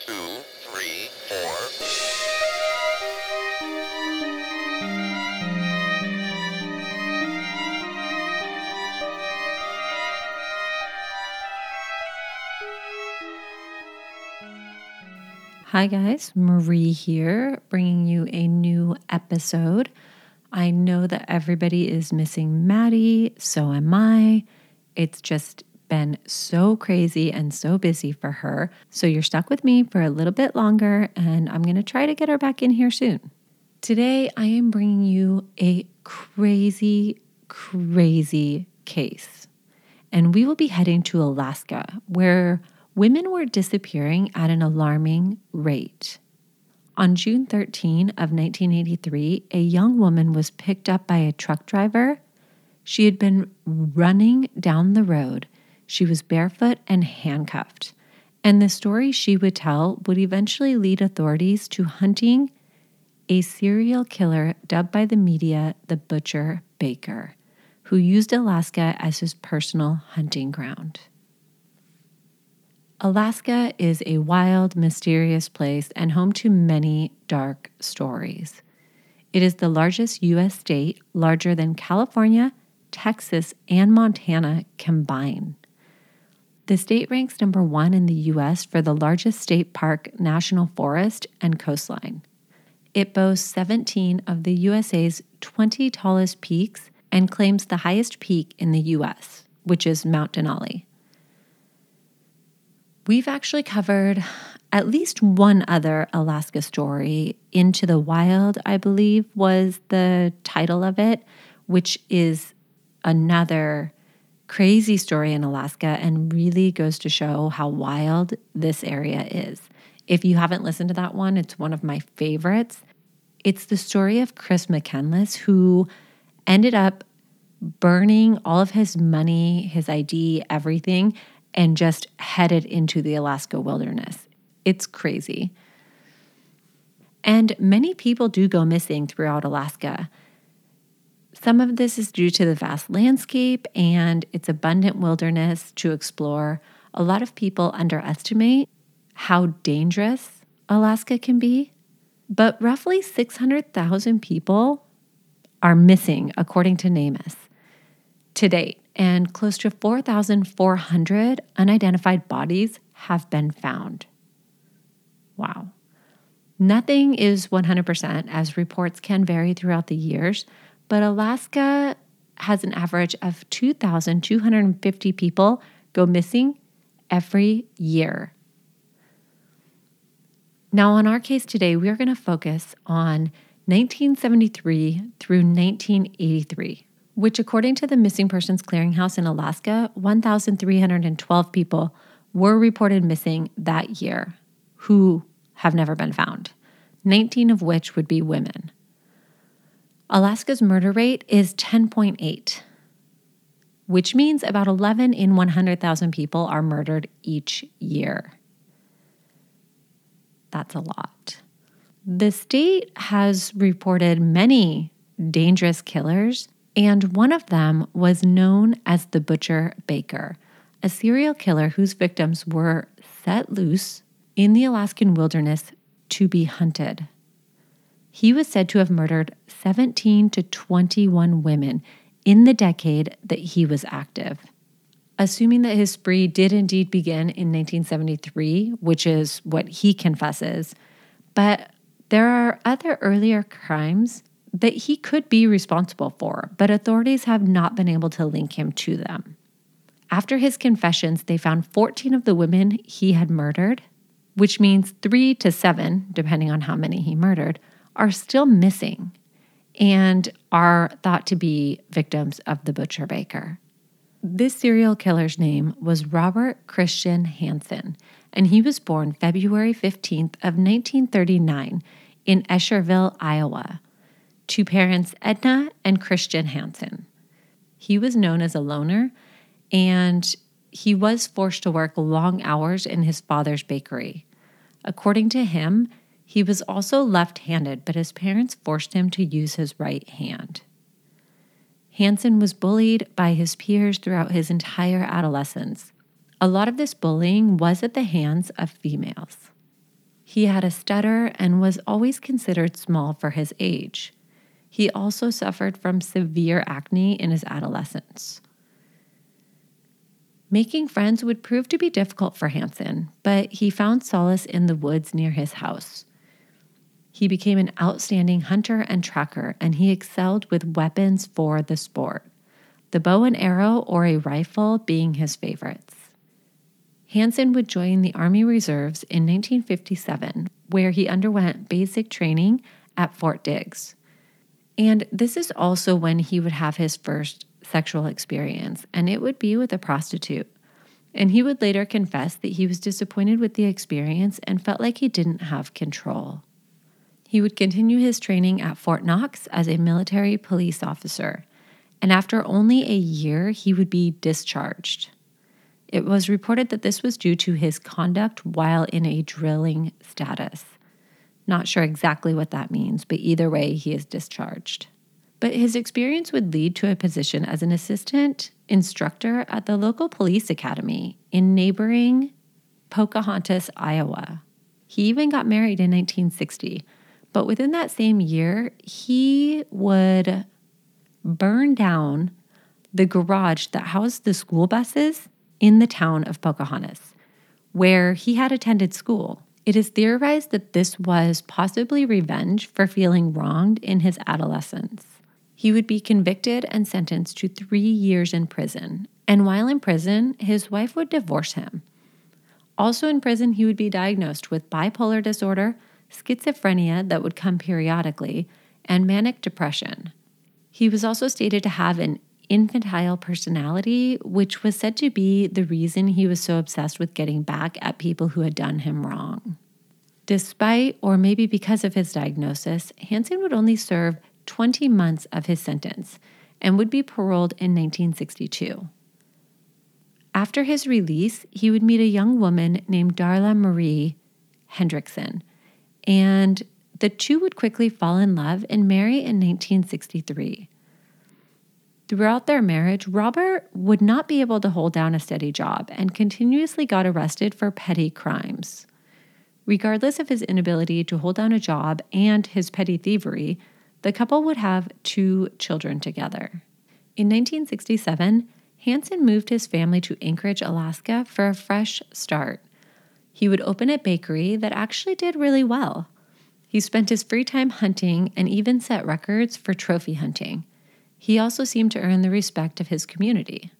two, three, four. Hi, guys. Marie here, bringing you a new episode. I know that everybody is missing Maddie, so am I. It's just been so crazy and so busy for her. So you're stuck with me for a little bit longer, and I'm going to try to get her back in here soon. Today, I am bringing you a crazy, crazy case. And we will be heading to Alaska, where women were disappearing at an alarming rate. On June 13 of 1983, a young woman was picked up by a truck driver. She had been running down the road. She was barefoot and handcuffed. And the story she would tell would eventually lead authorities to hunting a serial killer dubbed by the media the Butcher Baker, who used Alaska as his personal hunting ground. Alaska is a wild, mysterious place and home to many dark stories. It is the largest U.S. state, larger than California, Texas, and Montana combined. The state ranks number one in the U.S. for the largest state park, national forest, and coastline. It boasts 17 of the USA's 20 tallest peaks and claims the highest peak in the U.S., which is Mount Denali. We've actually covered at least one other Alaska story. Into the Wild, I believe, was the title of it, which is another crazy story in Alaska and really goes to show how wild this area is. If you haven't listened to that one, it's one of my favorites. It's the story of Chris McCandless, who ended up burning all of his money, his ID, everything and just headed into the Alaska wilderness. It's crazy. And many people do go missing throughout Alaska. Some of this is due to the vast landscape and its abundant wilderness to explore. A lot of people underestimate how dangerous Alaska can be, but roughly 600,000 people are missing, according to NamUs, to date and close to 4,400 unidentified bodies have been found. Wow. Nothing is 100%, as reports can vary throughout the years, but Alaska has an average of 2,250 people go missing every year. Now, on our case today, we are going to focus on 1973 through 1983 which, according to the Missing Persons Clearinghouse in Alaska, 1,312 people were reported missing that year who have never been found, 19 of which would be women. Alaska's murder rate is 10.8, which means about 11 in 100,000 people are murdered each year. That's a lot. The state has reported many dangerous killers and one of them was known as the Butcher Baker, a serial killer whose victims were set loose in the Alaskan wilderness to be hunted. He was said to have murdered 17 to 21 women in the decade that he was active. Assuming that his spree did indeed begin in 1973, which is what he confesses, but there are other earlier crimes that he could be responsible for, but authorities have not been able to link him to them. After his confessions, they found 14 of the women he had murdered, which means three to seven, depending on how many he murdered, are still missing and are thought to be victims of the butcher baker. This serial killer's name was Robert Christian Hansen, and he was born February 15th of 1939 in Estherville, Iowa to parents Edna and Christian Hansen. He was known as a loner and he was forced to work long hours in his father's bakery. According to him, he was also left handed, but his parents forced him to use his right hand. Hansen was bullied by his peers throughout his entire adolescence. A lot of this bullying was at the hands of females. He had a stutter and was always considered small for his age. He also suffered from severe acne in his adolescence. Making friends would prove to be difficult for Hansen, but he found solace in the woods near his house. He became an outstanding hunter and tracker, and he excelled with weapons for the sport, the bow and arrow or a rifle being his favorites. Hansen would join the Army Reserves in 1957, where he underwent basic training at Fort Dix. And this is also when he would have his first sexual experience, and it would be with a prostitute. And he would later confess that he was disappointed with the experience and felt like he didn't have control. He would continue his training at Fort Knox as a military police officer, and after only a year, he would be discharged. It was reported that this was due to his conduct while in a drilling status. Not sure exactly what that means, but either way, he is discharged. But his experience would lead to a position as an assistant instructor at the local police academy in neighboring Pocahontas, Iowa. He even got married in 1960, but within that same year, he would burn down the garage that housed the school buses in the town of Pocahontas, where he had attended school. It is theorized that this was possibly revenge for feeling wronged in his adolescence. He would be convicted and sentenced to three years in prison, and while in prison, his wife would divorce him. Also in prison, he would be diagnosed with bipolar disorder, schizophrenia that would come periodically, and manic depression. He was also stated to have an infantile personality, which was said to be the reason he was so obsessed with getting back at people who had done him wrong. Despite, or maybe because of his diagnosis, Hansen would only serve 20 months of his sentence and would be paroled in 1962. After his release, he would meet a young woman named Darla Marie Hendrickson, and the two would quickly fall in love and marry in 1963. Throughout their marriage, Robert would not be able to hold down a steady job and continuously got arrested for petty crimes. Regardless of his inability to hold down a job and his petty thievery, the couple would have two children together. In 1967, Hansen moved his family to Anchorage, Alaska for a fresh start. He would open a bakery that actually did really well. He spent his free time hunting and even set records for trophy hunting he also seemed to earn the respect of his community.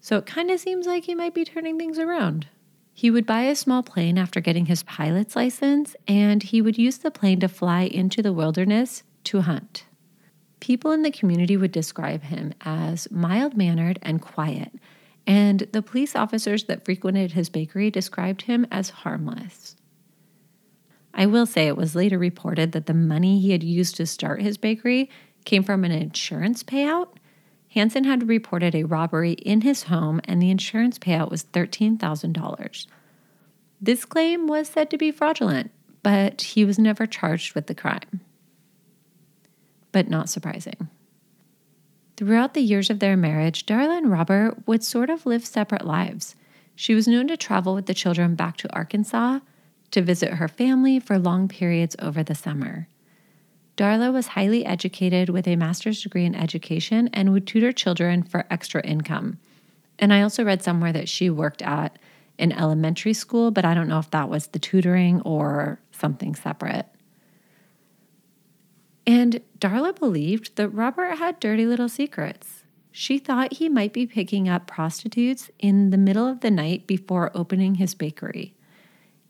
So it kind of seems like he might be turning things around. He would buy a small plane after getting his pilot's license, and he would use the plane to fly into the wilderness to hunt. People in the community would describe him as mild mannered and quiet, and the police officers that frequented his bakery described him as harmless. I will say it was later reported that the money he had used to start his bakery came from an insurance payout. Hansen had reported a robbery in his home, and the insurance payout was $13,000. This claim was said to be fraudulent, but he was never charged with the crime. But not surprising. Throughout the years of their marriage, Darla and Robert would sort of live separate lives. She was known to travel with the children back to Arkansas to visit her family for long periods over the summer. Darla was highly educated with a master's degree in education and would tutor children for extra income. And I also read somewhere that she worked at an elementary school, but I don't know if that was the tutoring or something separate. And Darla believed that Robert had dirty little secrets. She thought he might be picking up prostitutes in the middle of the night before opening his bakery.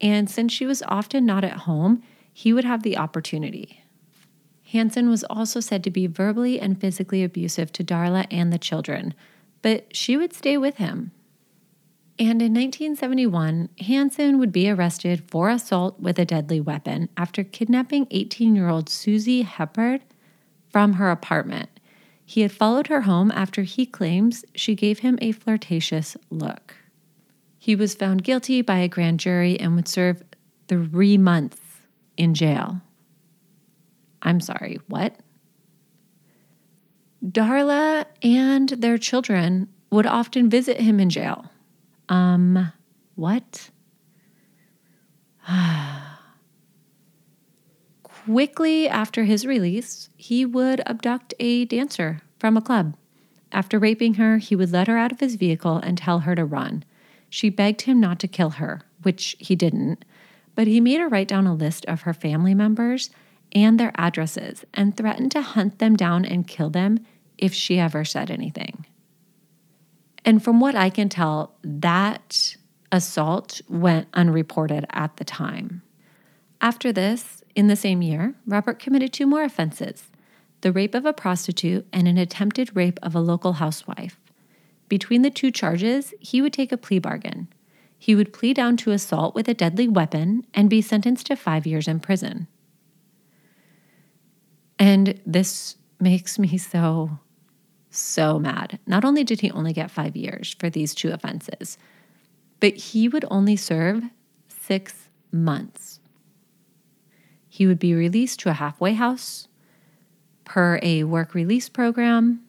And since she was often not at home, he would have the opportunity. Hansen was also said to be verbally and physically abusive to Darla and the children, but she would stay with him. And in 1971, Hansen would be arrested for assault with a deadly weapon after kidnapping 18 year old Susie Hepburn from her apartment. He had followed her home after he claims she gave him a flirtatious look. He was found guilty by a grand jury and would serve three months in jail. I'm sorry, what? Darla and their children would often visit him in jail. Um, what? quickly after his release, he would abduct a dancer from a club. After raping her, he would let her out of his vehicle and tell her to run. She begged him not to kill her, which he didn't, but he made her write down a list of her family members and their addresses and threatened to hunt them down and kill them if she ever said anything. And from what I can tell, that assault went unreported at the time. After this, in the same year, Robert committed two more offenses the rape of a prostitute and an attempted rape of a local housewife. Between the two charges, he would take a plea bargain. He would plead down to assault with a deadly weapon and be sentenced to five years in prison. And this makes me so, so mad. Not only did he only get five years for these two offenses, but he would only serve six months he would be released to a halfway house per a work release program.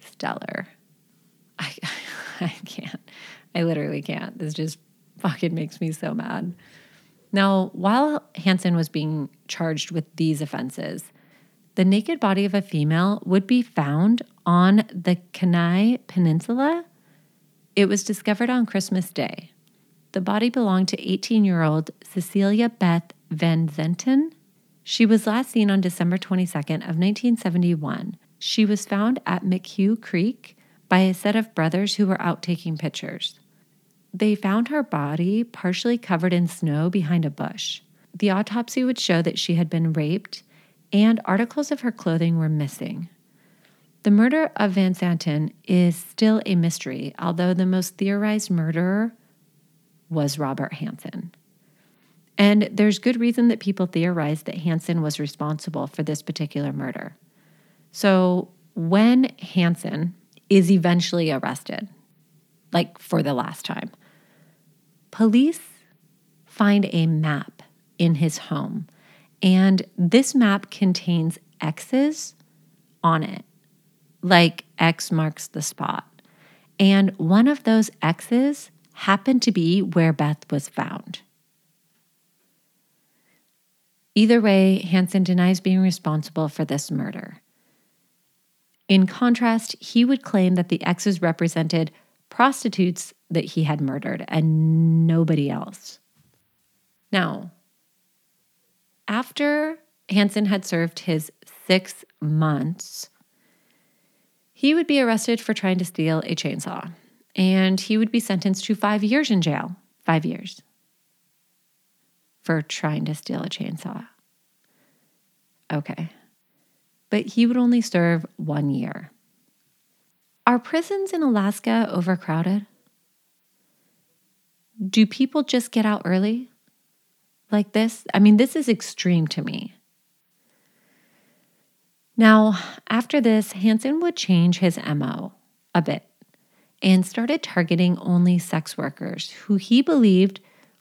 Stellar. I, I can't. I literally can't. This just fucking makes me so mad. Now, while Hansen was being charged with these offenses, the naked body of a female would be found on the Kenai Peninsula. It was discovered on Christmas Day. The body belonged to 18 year old Cecilia Beth Van Zanten. She was last seen on December 22nd of 1971. She was found at McHugh Creek by a set of brothers who were out taking pictures. They found her body partially covered in snow behind a bush. The autopsy would show that she had been raped and articles of her clothing were missing. The murder of Van Zanten is still a mystery, although the most theorized murderer was Robert Hansen. And there's good reason that people theorize that Hansen was responsible for this particular murder. So when Hansen is eventually arrested, like for the last time, police find a map in his home. And this map contains X's on it, like X marks the spot. And one of those X's happened to be where Beth was found. Either way, Hansen denies being responsible for this murder. In contrast, he would claim that the X's represented prostitutes that he had murdered and nobody else. Now, after Hansen had served his six months, he would be arrested for trying to steal a chainsaw and he would be sentenced to five years in jail. Five years for trying to steal a chainsaw. Okay. But he would only serve one year. Are prisons in Alaska overcrowded? Do people just get out early like this? I mean, this is extreme to me. Now, after this, Hansen would change his MO a bit and started targeting only sex workers who he believed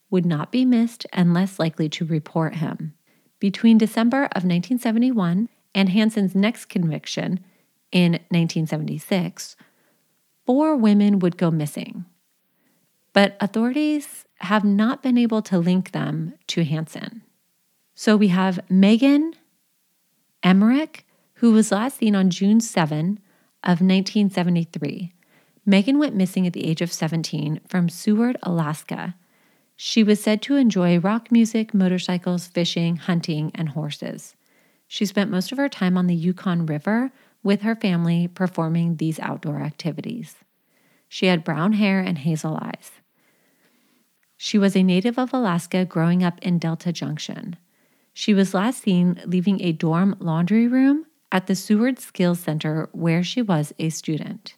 would not be missed and less likely to report him. Between December of 1971 and Hansen's next conviction in 1976, four women would go missing. But authorities have not been able to link them to Hansen. So we have Megan Emerick, who was last seen on June 7 of 1973. Megan went missing at the age of 17 from Seward, Alaska, she was said to enjoy rock music, motorcycles, fishing, hunting, and horses. She spent most of her time on the Yukon River with her family performing these outdoor activities. She had brown hair and hazel eyes. She was a native of Alaska growing up in Delta Junction. She was last seen leaving a dorm laundry room at the Seward Skills Center where she was a student.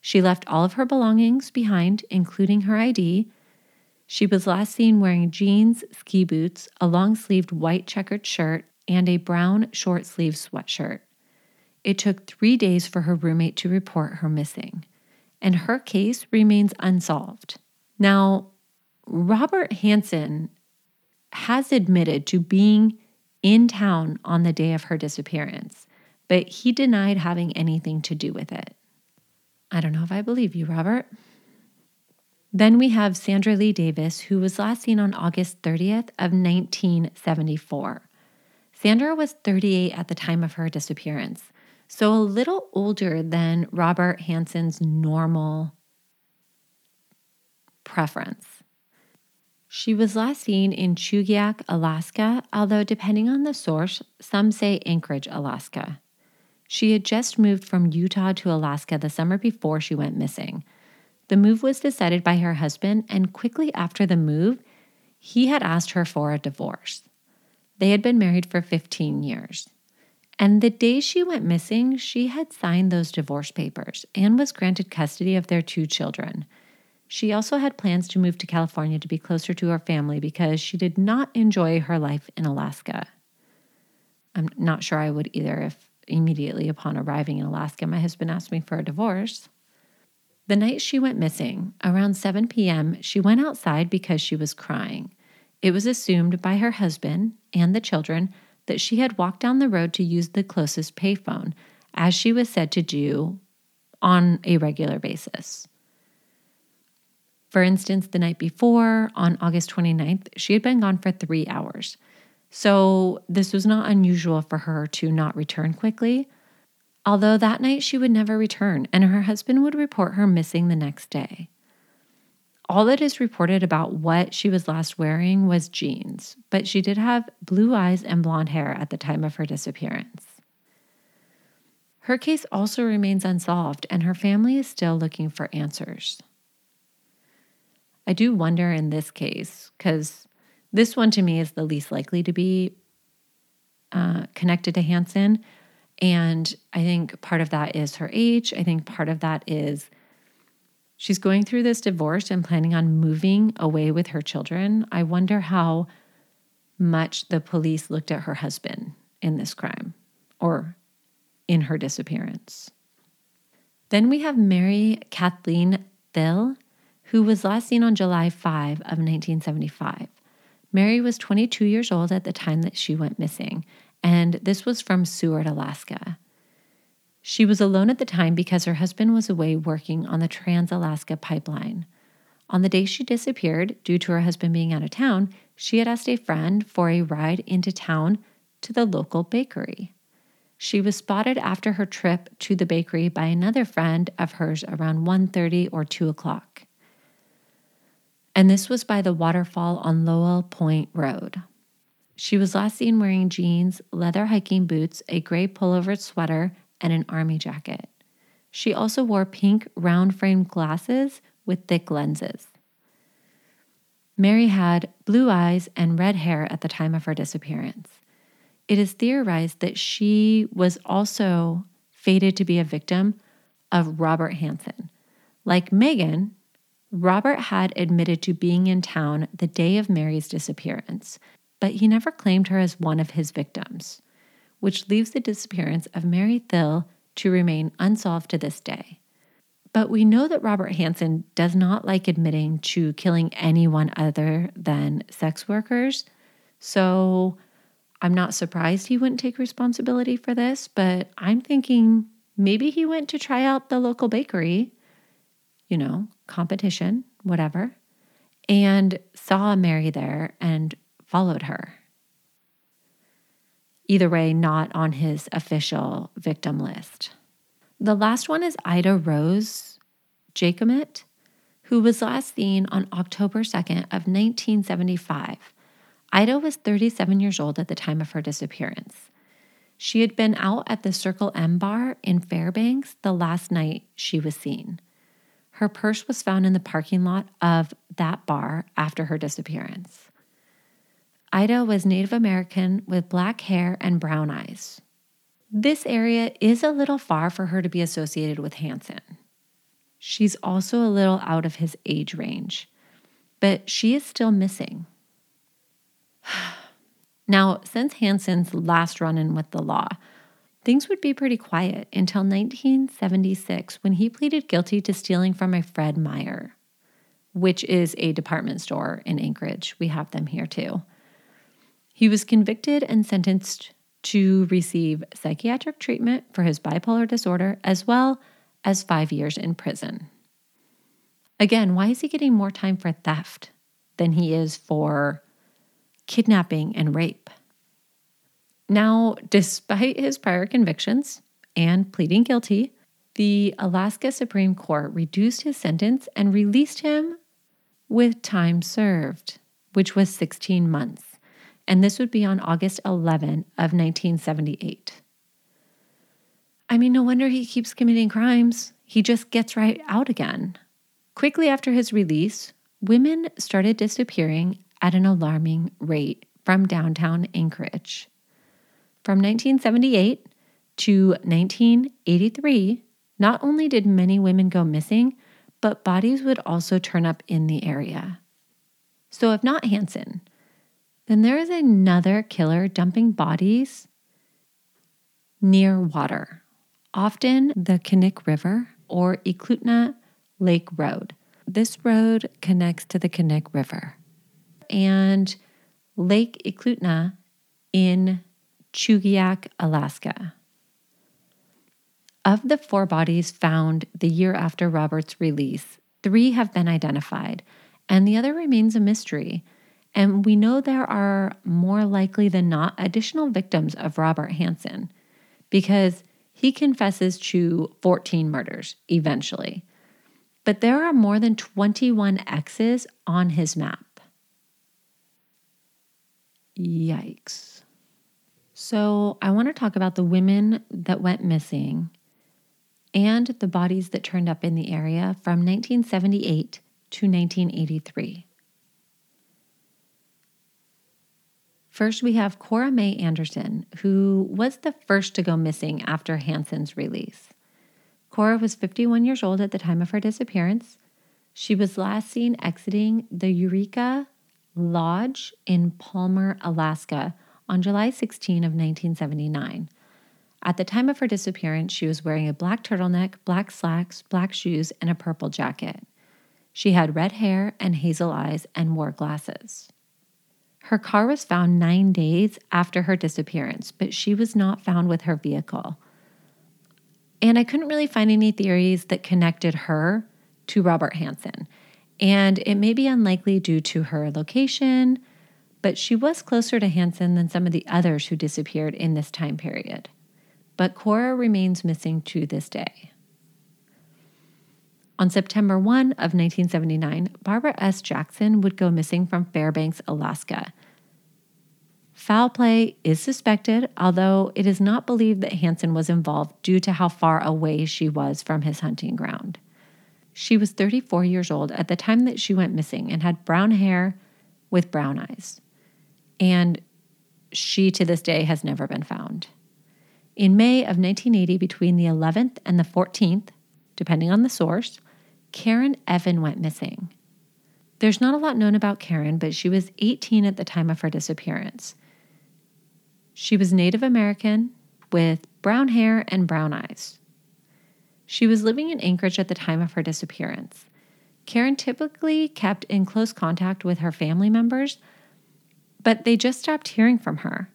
She left all of her belongings behind, including her ID, she was last seen wearing jeans, ski boots, a long sleeved white checkered shirt, and a brown short sleeved sweatshirt. It took three days for her roommate to report her missing, and her case remains unsolved. Now, Robert Hansen has admitted to being in town on the day of her disappearance, but he denied having anything to do with it. I don't know if I believe you, Robert. Then we have Sandra Lee Davis, who was last seen on August 30th of 1974. Sandra was 38 at the time of her disappearance, so a little older than Robert Hansen's normal preference. She was last seen in Chugiak, Alaska, although depending on the source, some say Anchorage, Alaska. She had just moved from Utah to Alaska the summer before she went missing. The move was decided by her husband, and quickly after the move, he had asked her for a divorce. They had been married for 15 years. And the day she went missing, she had signed those divorce papers and was granted custody of their two children. She also had plans to move to California to be closer to her family because she did not enjoy her life in Alaska. I'm not sure I would either if immediately upon arriving in Alaska, my husband asked me for a divorce. The night she went missing, around 7 p.m., she went outside because she was crying. It was assumed by her husband and the children that she had walked down the road to use the closest payphone, as she was said to do on a regular basis. For instance, the night before, on August 29th, she had been gone for three hours. So this was not unusual for her to not return quickly, although that night she would never return and her husband would report her missing the next day. All that is reported about what she was last wearing was jeans, but she did have blue eyes and blonde hair at the time of her disappearance. Her case also remains unsolved, and her family is still looking for answers. I do wonder in this case, because this one to me is the least likely to be uh, connected to Hansen. And I think part of that is her age. I think part of that is she's going through this divorce and planning on moving away with her children. I wonder how much the police looked at her husband in this crime or in her disappearance. Then we have Mary Kathleen Thill who was last seen on July 5 of 1975. Mary was 22 years old at the time that she went missing, and this was from Seward, Alaska. She was alone at the time because her husband was away working on the Trans Alaska pipeline. On the day she disappeared, due to her husband being out of town, she had asked a friend for a ride into town to the local bakery. She was spotted after her trip to the bakery by another friend of hers around 1:30 or 2 o'clock and this was by the waterfall on Lowell Point Road. She was last seen wearing jeans, leather hiking boots, a gray pullover sweater, and an army jacket. She also wore pink round framed glasses with thick lenses. Mary had blue eyes and red hair at the time of her disappearance. It is theorized that she was also fated to be a victim of Robert Hansen. Like Megan, Robert had admitted to being in town the day of Mary's disappearance, but he never claimed her as one of his victims, which leaves the disappearance of Mary Thill to remain unsolved to this day. But we know that Robert Hansen does not like admitting to killing anyone other than sex workers. So I'm not surprised he wouldn't take responsibility for this, but I'm thinking maybe he went to try out the local bakery you know, competition, whatever, and saw Mary there and followed her. Either way, not on his official victim list. The last one is Ida Rose Jacomit, who was last seen on October 2nd of 1975. Ida was 37 years old at the time of her disappearance. She had been out at the Circle M bar in Fairbanks the last night she was seen. Her purse was found in the parking lot of that bar after her disappearance. Ida was Native American with black hair and brown eyes. This area is a little far for her to be associated with Hansen. She's also a little out of his age range, but she is still missing. Now, since Hansen's last run in with the law, things would be pretty quiet until 1976 when he pleaded guilty to stealing from a Fred Meyer, which is a department store in Anchorage. We have them here too. He was convicted and sentenced to receive psychiatric treatment for his bipolar disorder as well as five years in prison. Again, why is he getting more time for theft than he is for kidnapping and rape? Now, despite his prior convictions and pleading guilty, the Alaska Supreme Court reduced his sentence and released him with time served, which was 16 months. And this would be on August 11 of 1978. I mean, no wonder he keeps committing crimes. He just gets right out again. Quickly after his release, women started disappearing at an alarming rate from downtown Anchorage. From 1978 to 1983, not only did many women go missing, but bodies would also turn up in the area. So, if not Hansen, then there is another killer dumping bodies near water, often the Knik River or Eklutna Lake Road. This road connects to the Knik River and Lake Eklutna in Chugiak, Alaska. Of the four bodies found the year after Robert's release, three have been identified, and the other remains a mystery. And we know there are more likely than not additional victims of Robert Hansen because he confesses to 14 murders eventually. But there are more than 21 X's on his map. Yikes. So, I want to talk about the women that went missing and the bodies that turned up in the area from 1978 to 1983. First, we have Cora Mae Anderson, who was the first to go missing after Hansen's release. Cora was 51 years old at the time of her disappearance. She was last seen exiting the Eureka Lodge in Palmer, Alaska on July 16 of 1979. At the time of her disappearance, she was wearing a black turtleneck, black slacks, black shoes, and a purple jacket. She had red hair and hazel eyes and wore glasses. Her car was found nine days after her disappearance, but she was not found with her vehicle. And I couldn't really find any theories that connected her to Robert Hansen. And it may be unlikely due to her location, but she was closer to Hansen than some of the others who disappeared in this time period but Cora remains missing to this day. On September 1 of 1979, Barbara S. Jackson would go missing from Fairbanks, Alaska. Foul play is suspected, although it is not believed that Hansen was involved due to how far away she was from his hunting ground. She was 34 years old at the time that she went missing and had brown hair with brown eyes. And she to this day has never been found. In May of 1980, between the 11th and the 14th, depending on the source, Karen Evan went missing. There's not a lot known about Karen, but she was 18 at the time of her disappearance. She was Native American with brown hair and brown eyes. She was living in Anchorage at the time of her disappearance. Karen typically kept in close contact with her family members, but they just stopped hearing from her.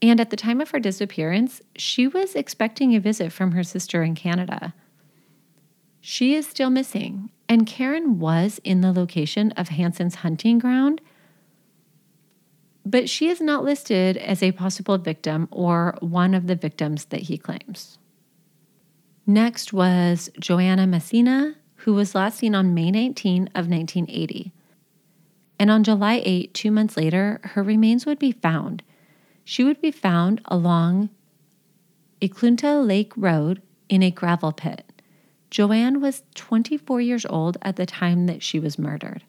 And at the time of her disappearance, she was expecting a visit from her sister in Canada. She is still missing, and Karen was in the location of Hansen's hunting ground, but she is not listed as a possible victim or one of the victims that he claims. Next was Joanna Messina, who was last seen on May 19 of 1980. And on July 8, two months later, her remains would be found she would be found along Eklutna Lake Road in a gravel pit. Joanne was 24 years old at the time that she was murdered.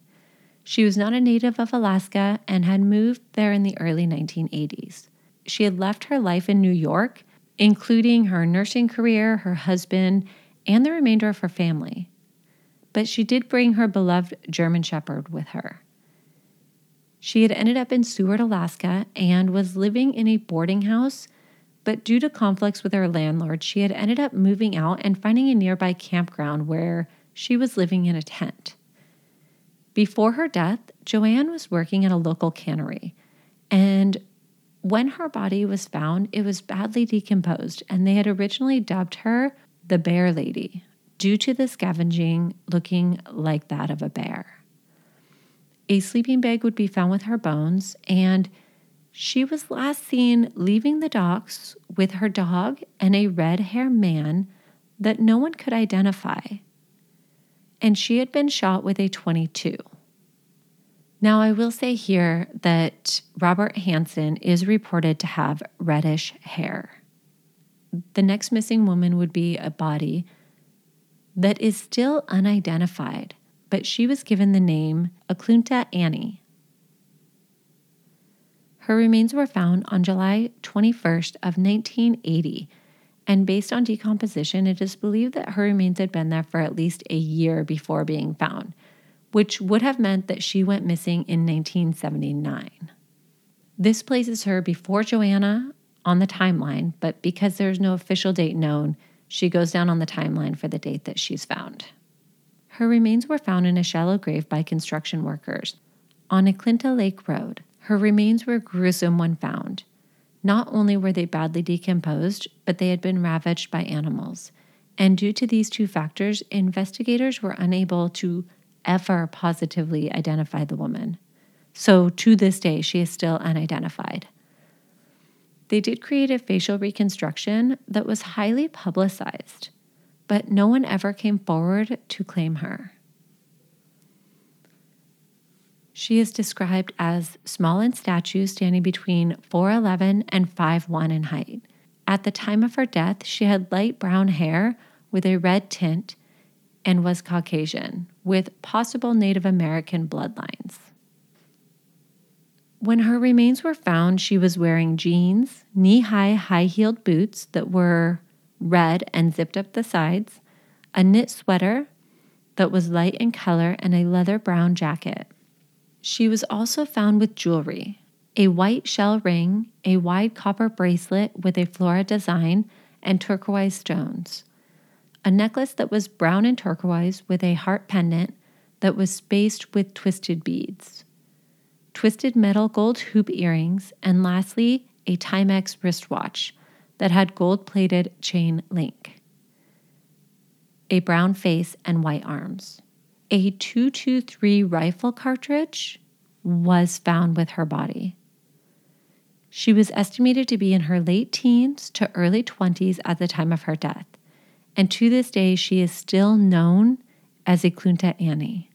She was not a native of Alaska and had moved there in the early 1980s. She had left her life in New York, including her nursing career, her husband, and the remainder of her family. But she did bring her beloved German Shepherd with her. She had ended up in Seward, Alaska, and was living in a boarding house, but due to conflicts with her landlord, she had ended up moving out and finding a nearby campground where she was living in a tent. Before her death, Joanne was working at a local cannery, and when her body was found, it was badly decomposed, and they had originally dubbed her the Bear Lady due to the scavenging looking like that of a bear a sleeping bag would be found with her bones, and She was last seen leaving the docks with her dog and a red haired man that no one could identify. And she had been shot with a 22. Now, I will say here that Robert Hansen is reported to have reddish hair. The next missing woman would be a body that is still unidentified, but she was given the name Eklunta Annie. Her remains were found on July 21st of 1980, and based on decomposition, it is believed that her remains had been there for at least a year before being found which would have meant that she went missing in 1979. This places her before Joanna on the timeline, but because there's no official date known, she goes down on the timeline for the date that she's found. Her remains were found in a shallow grave by construction workers on Eklunta Lake Road. Her remains were gruesome when found. Not only were they badly decomposed, but they had been ravaged by animals. And due to these two factors, investigators were unable to ever positively identify the woman. So to this day, she is still unidentified. They did create a facial reconstruction that was highly publicized, but no one ever came forward to claim her. She is described as small in stature, standing between 4'11 and 5'1 in height. At the time of her death, she had light brown hair with a red tint and was Caucasian, with possible Native American bloodlines. When her remains were found, she was wearing jeans, knee high, high heeled boots that were red and zipped up the sides, a knit sweater that was light in color, and a leather brown jacket. She was also found with jewelry a white shell ring, a wide copper bracelet with a flora design, and turquoise stones a necklace that was brown and turquoise with a heart pendant that was spaced with twisted beads, twisted metal gold hoop earrings, and lastly, a Timex wristwatch that had gold plated chain link, a brown face, and white arms. A 223 rifle cartridge was found with her body. She was estimated to be in her late teens to early 20s at the time of her death and to this day she is still known as Eklunta Annie.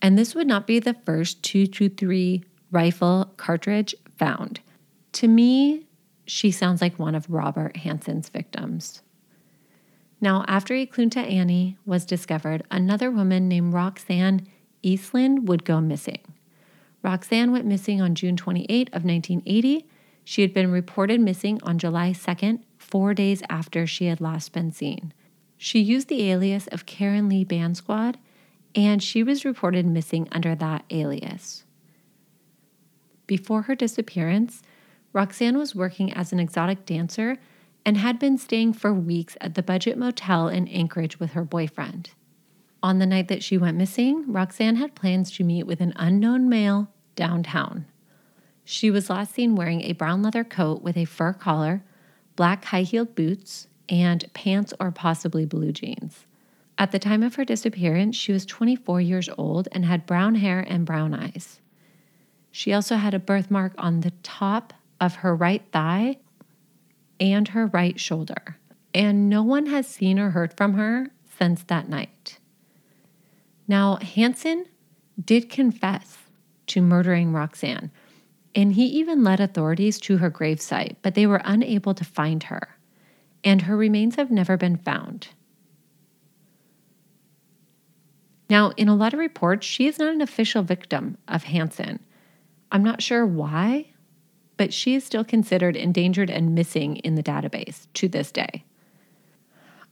And this would not be the first 223 rifle cartridge found. To me, she sounds like one of Robert Hansen's victims. Now, after Eklunta Annie was discovered, another woman named Roxanne Easland would go missing. Roxanne went missing on June 28 of 1980. She had been reported missing on July 2nd four days after she had last been seen. She used the alias of Karen Lee Band Squad, and she was reported missing under that alias. Before her disappearance, Roxanne was working as an exotic dancer and had been staying for weeks at the budget motel in Anchorage with her boyfriend. On the night that she went missing, Roxanne had plans to meet with an unknown male downtown. She was last seen wearing a brown leather coat with a fur collar, black high heeled boots, and pants or possibly blue jeans. At the time of her disappearance, she was 24 years old and had brown hair and brown eyes. She also had a birthmark on the top of her right thigh and her right shoulder, and no one has seen or heard from her since that night. Now, Hansen did confess to murdering Roxanne, and he even led authorities to her gravesite, but they were unable to find her, and her remains have never been found. Now, in a lot of reports, she is not an official victim of Hansen. I'm not sure why, but she is still considered endangered and missing in the database to this day.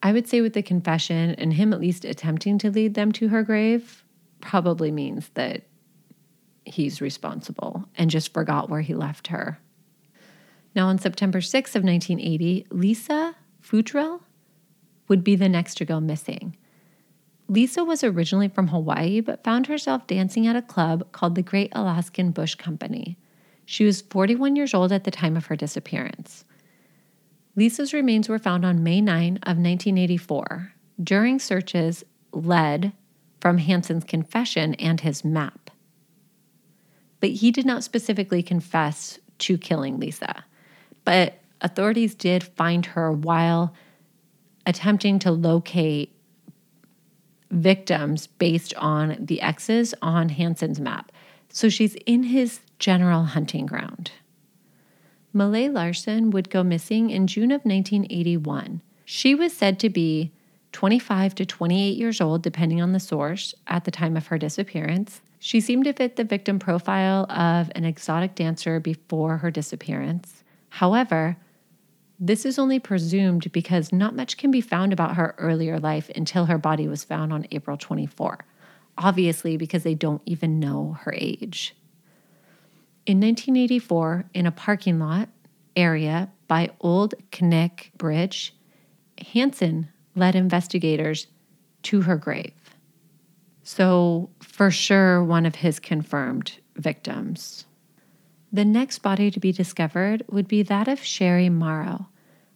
I would say with the confession and him at least attempting to lead them to her grave probably means that he's responsible and just forgot where he left her. Now, on September 6th of 1980, Lisa Futrell would be the next to go missing. Lisa was originally from Hawaii, but found herself dancing at a club called the Great Alaskan Bush Company. She was 41 years old at the time of her disappearance. Lisa's remains were found on May 9 of 1984 during searches led from Hansen's confession and his map but he did not specifically confess to killing Lisa. But authorities did find her while attempting to locate victims based on the X's on Hansen's map. So she's in his general hunting ground. Malai Larsen would go missing in June of 1981. She was said to be 25 to 28 years old, depending on the source, at the time of her disappearance. She seemed to fit the victim profile of an exotic dancer before her disappearance. However, this is only presumed because not much can be found about her earlier life until her body was found on April 24, obviously, because they don't even know her age. In 1984, in a parking lot area by Old Knik Bridge, Hansen led investigators to her grave. So, for sure, one of his confirmed victims. The next body to be discovered would be that of Sherry Morrow.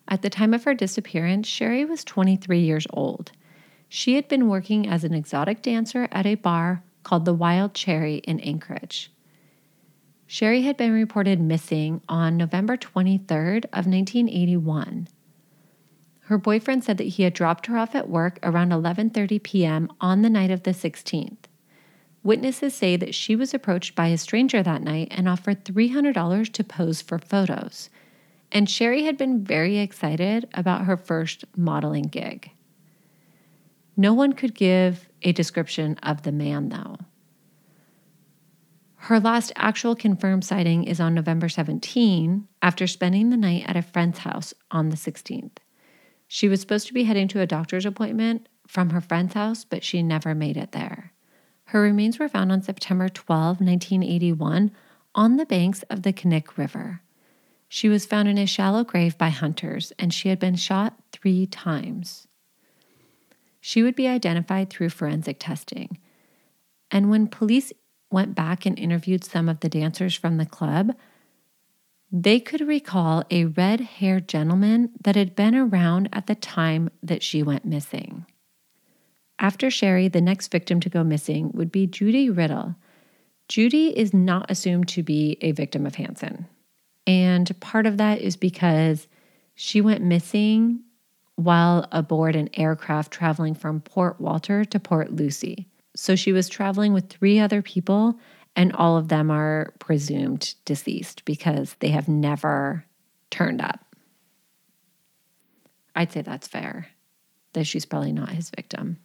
At the time of her disappearance, Sherry was 23 years old. She had been working as an exotic dancer at a bar called the Wild Cherry in Anchorage. Sherry had been reported missing on November 23rd of 1981. Her boyfriend said that he had dropped her off at work around 11:30 p.m. on the night of the 16th. Witnesses say that she was approached by a stranger that night and offered $300 to pose for photos. And Sherry had been very excited about her first modeling gig. No one could give a description of the man, though. Her last actual confirmed sighting is on November 17 after spending the night at a friend's house on the 16th. She was supposed to be heading to a doctor's appointment from her friend's house, but she never made it there. Her remains were found on September 12, 1981, on the banks of the Knik River. She was found in a shallow grave by hunters, and she had been shot three times. She would be identified through forensic testing. And when police went back and interviewed some of the dancers from the club, they could recall a red haired gentleman that had been around at the time that she went missing. After Sherry, the next victim to go missing would be Judy Riddle. Judy is not assumed to be a victim of Hansen. And part of that is because she went missing while aboard an aircraft traveling from Port Walter to Port Lucie. So she was traveling with three other people, and all of them are presumed deceased because they have never turned up. I'd say that's fair, that she's probably not his victim.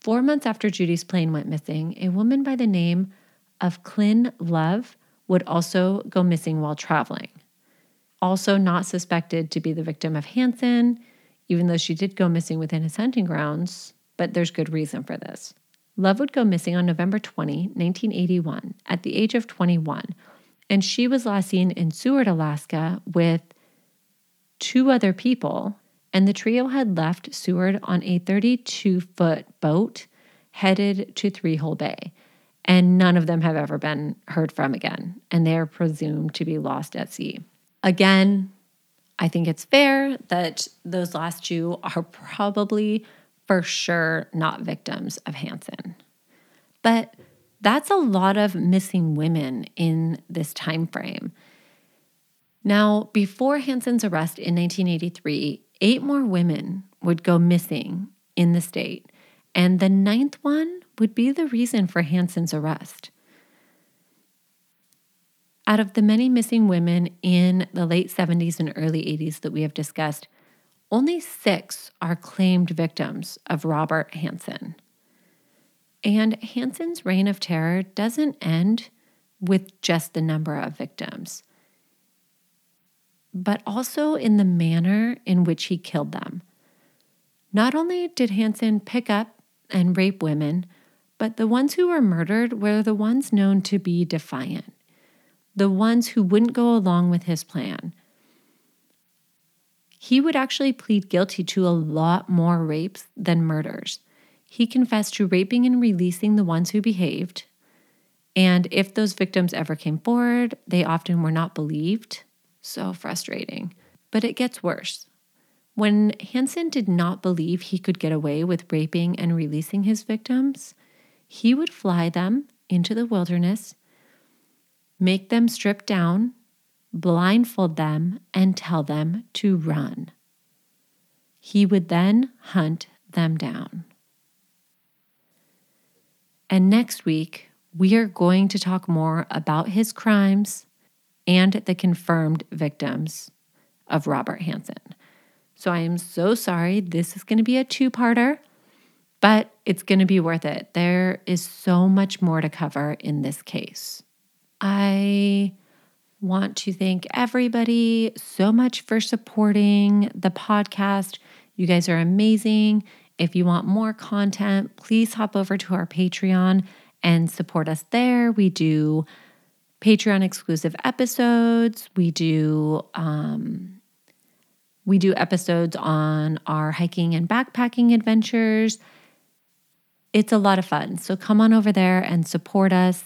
Four months after Judy's plane went missing, a woman by the name of Klynn Love would also go missing while traveling. Also, not suspected to be the victim of Hansen, even though she did go missing within his hunting grounds, but there's good reason for this. Love would go missing on November 20, 1981, at the age of 21, and she was last seen in Seward, Alaska, with two other people, and the trio had left Seward on a 32 foot boat headed to Three Hole Bay. And none of them have ever been heard from again, and they are presumed to be lost at sea. Again, I think it's fair that those last two are probably for sure not victims of Hansen. But that's a lot of missing women in this time frame. Now, before Hansen's arrest in 1983, eight more women would go missing in the state, and the ninth one would be the reason for Hansen's arrest. Out of the many missing women in the late 70s and early 80s that we have discussed, only six are claimed victims of Robert Hansen. And Hansen's reign of terror doesn't end with just the number of victims, but also in the manner in which he killed them. Not only did Hansen pick up and rape women, but the ones who were murdered were the ones known to be defiant, the ones who wouldn't go along with his plan he would actually plead guilty to a lot more rapes than murders. He confessed to raping and releasing the ones who behaved. And if those victims ever came forward, they often were not believed. So frustrating. But it gets worse. When Hansen did not believe he could get away with raping and releasing his victims, he would fly them into the wilderness make them strip down, blindfold them, and tell them to run. He would then hunt them down. And next week, we are going to talk more about his crimes and the confirmed victims of Robert Hansen. So I am so sorry. This is going to be a two parter, but it's going to be worth it. There is so much more to cover in this case. I want to thank everybody so much for supporting the podcast. You guys are amazing. If you want more content, please hop over to our Patreon and support us there. We do Patreon exclusive episodes. We do um, we do episodes on our hiking and backpacking adventures. It's a lot of fun. So come on over there and support us.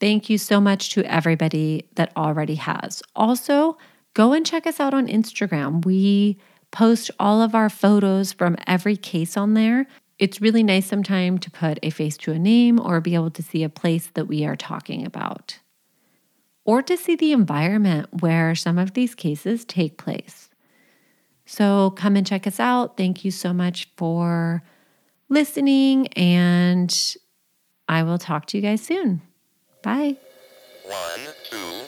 Thank you so much to everybody that already has. Also, go and check us out on Instagram. We post all of our photos from every case on there. It's really nice sometimes to put a face to a name or be able to see a place that we are talking about, or to see the environment where some of these cases take place. So come and check us out. Thank you so much for listening, and I will talk to you guys soon. Bye. One, two,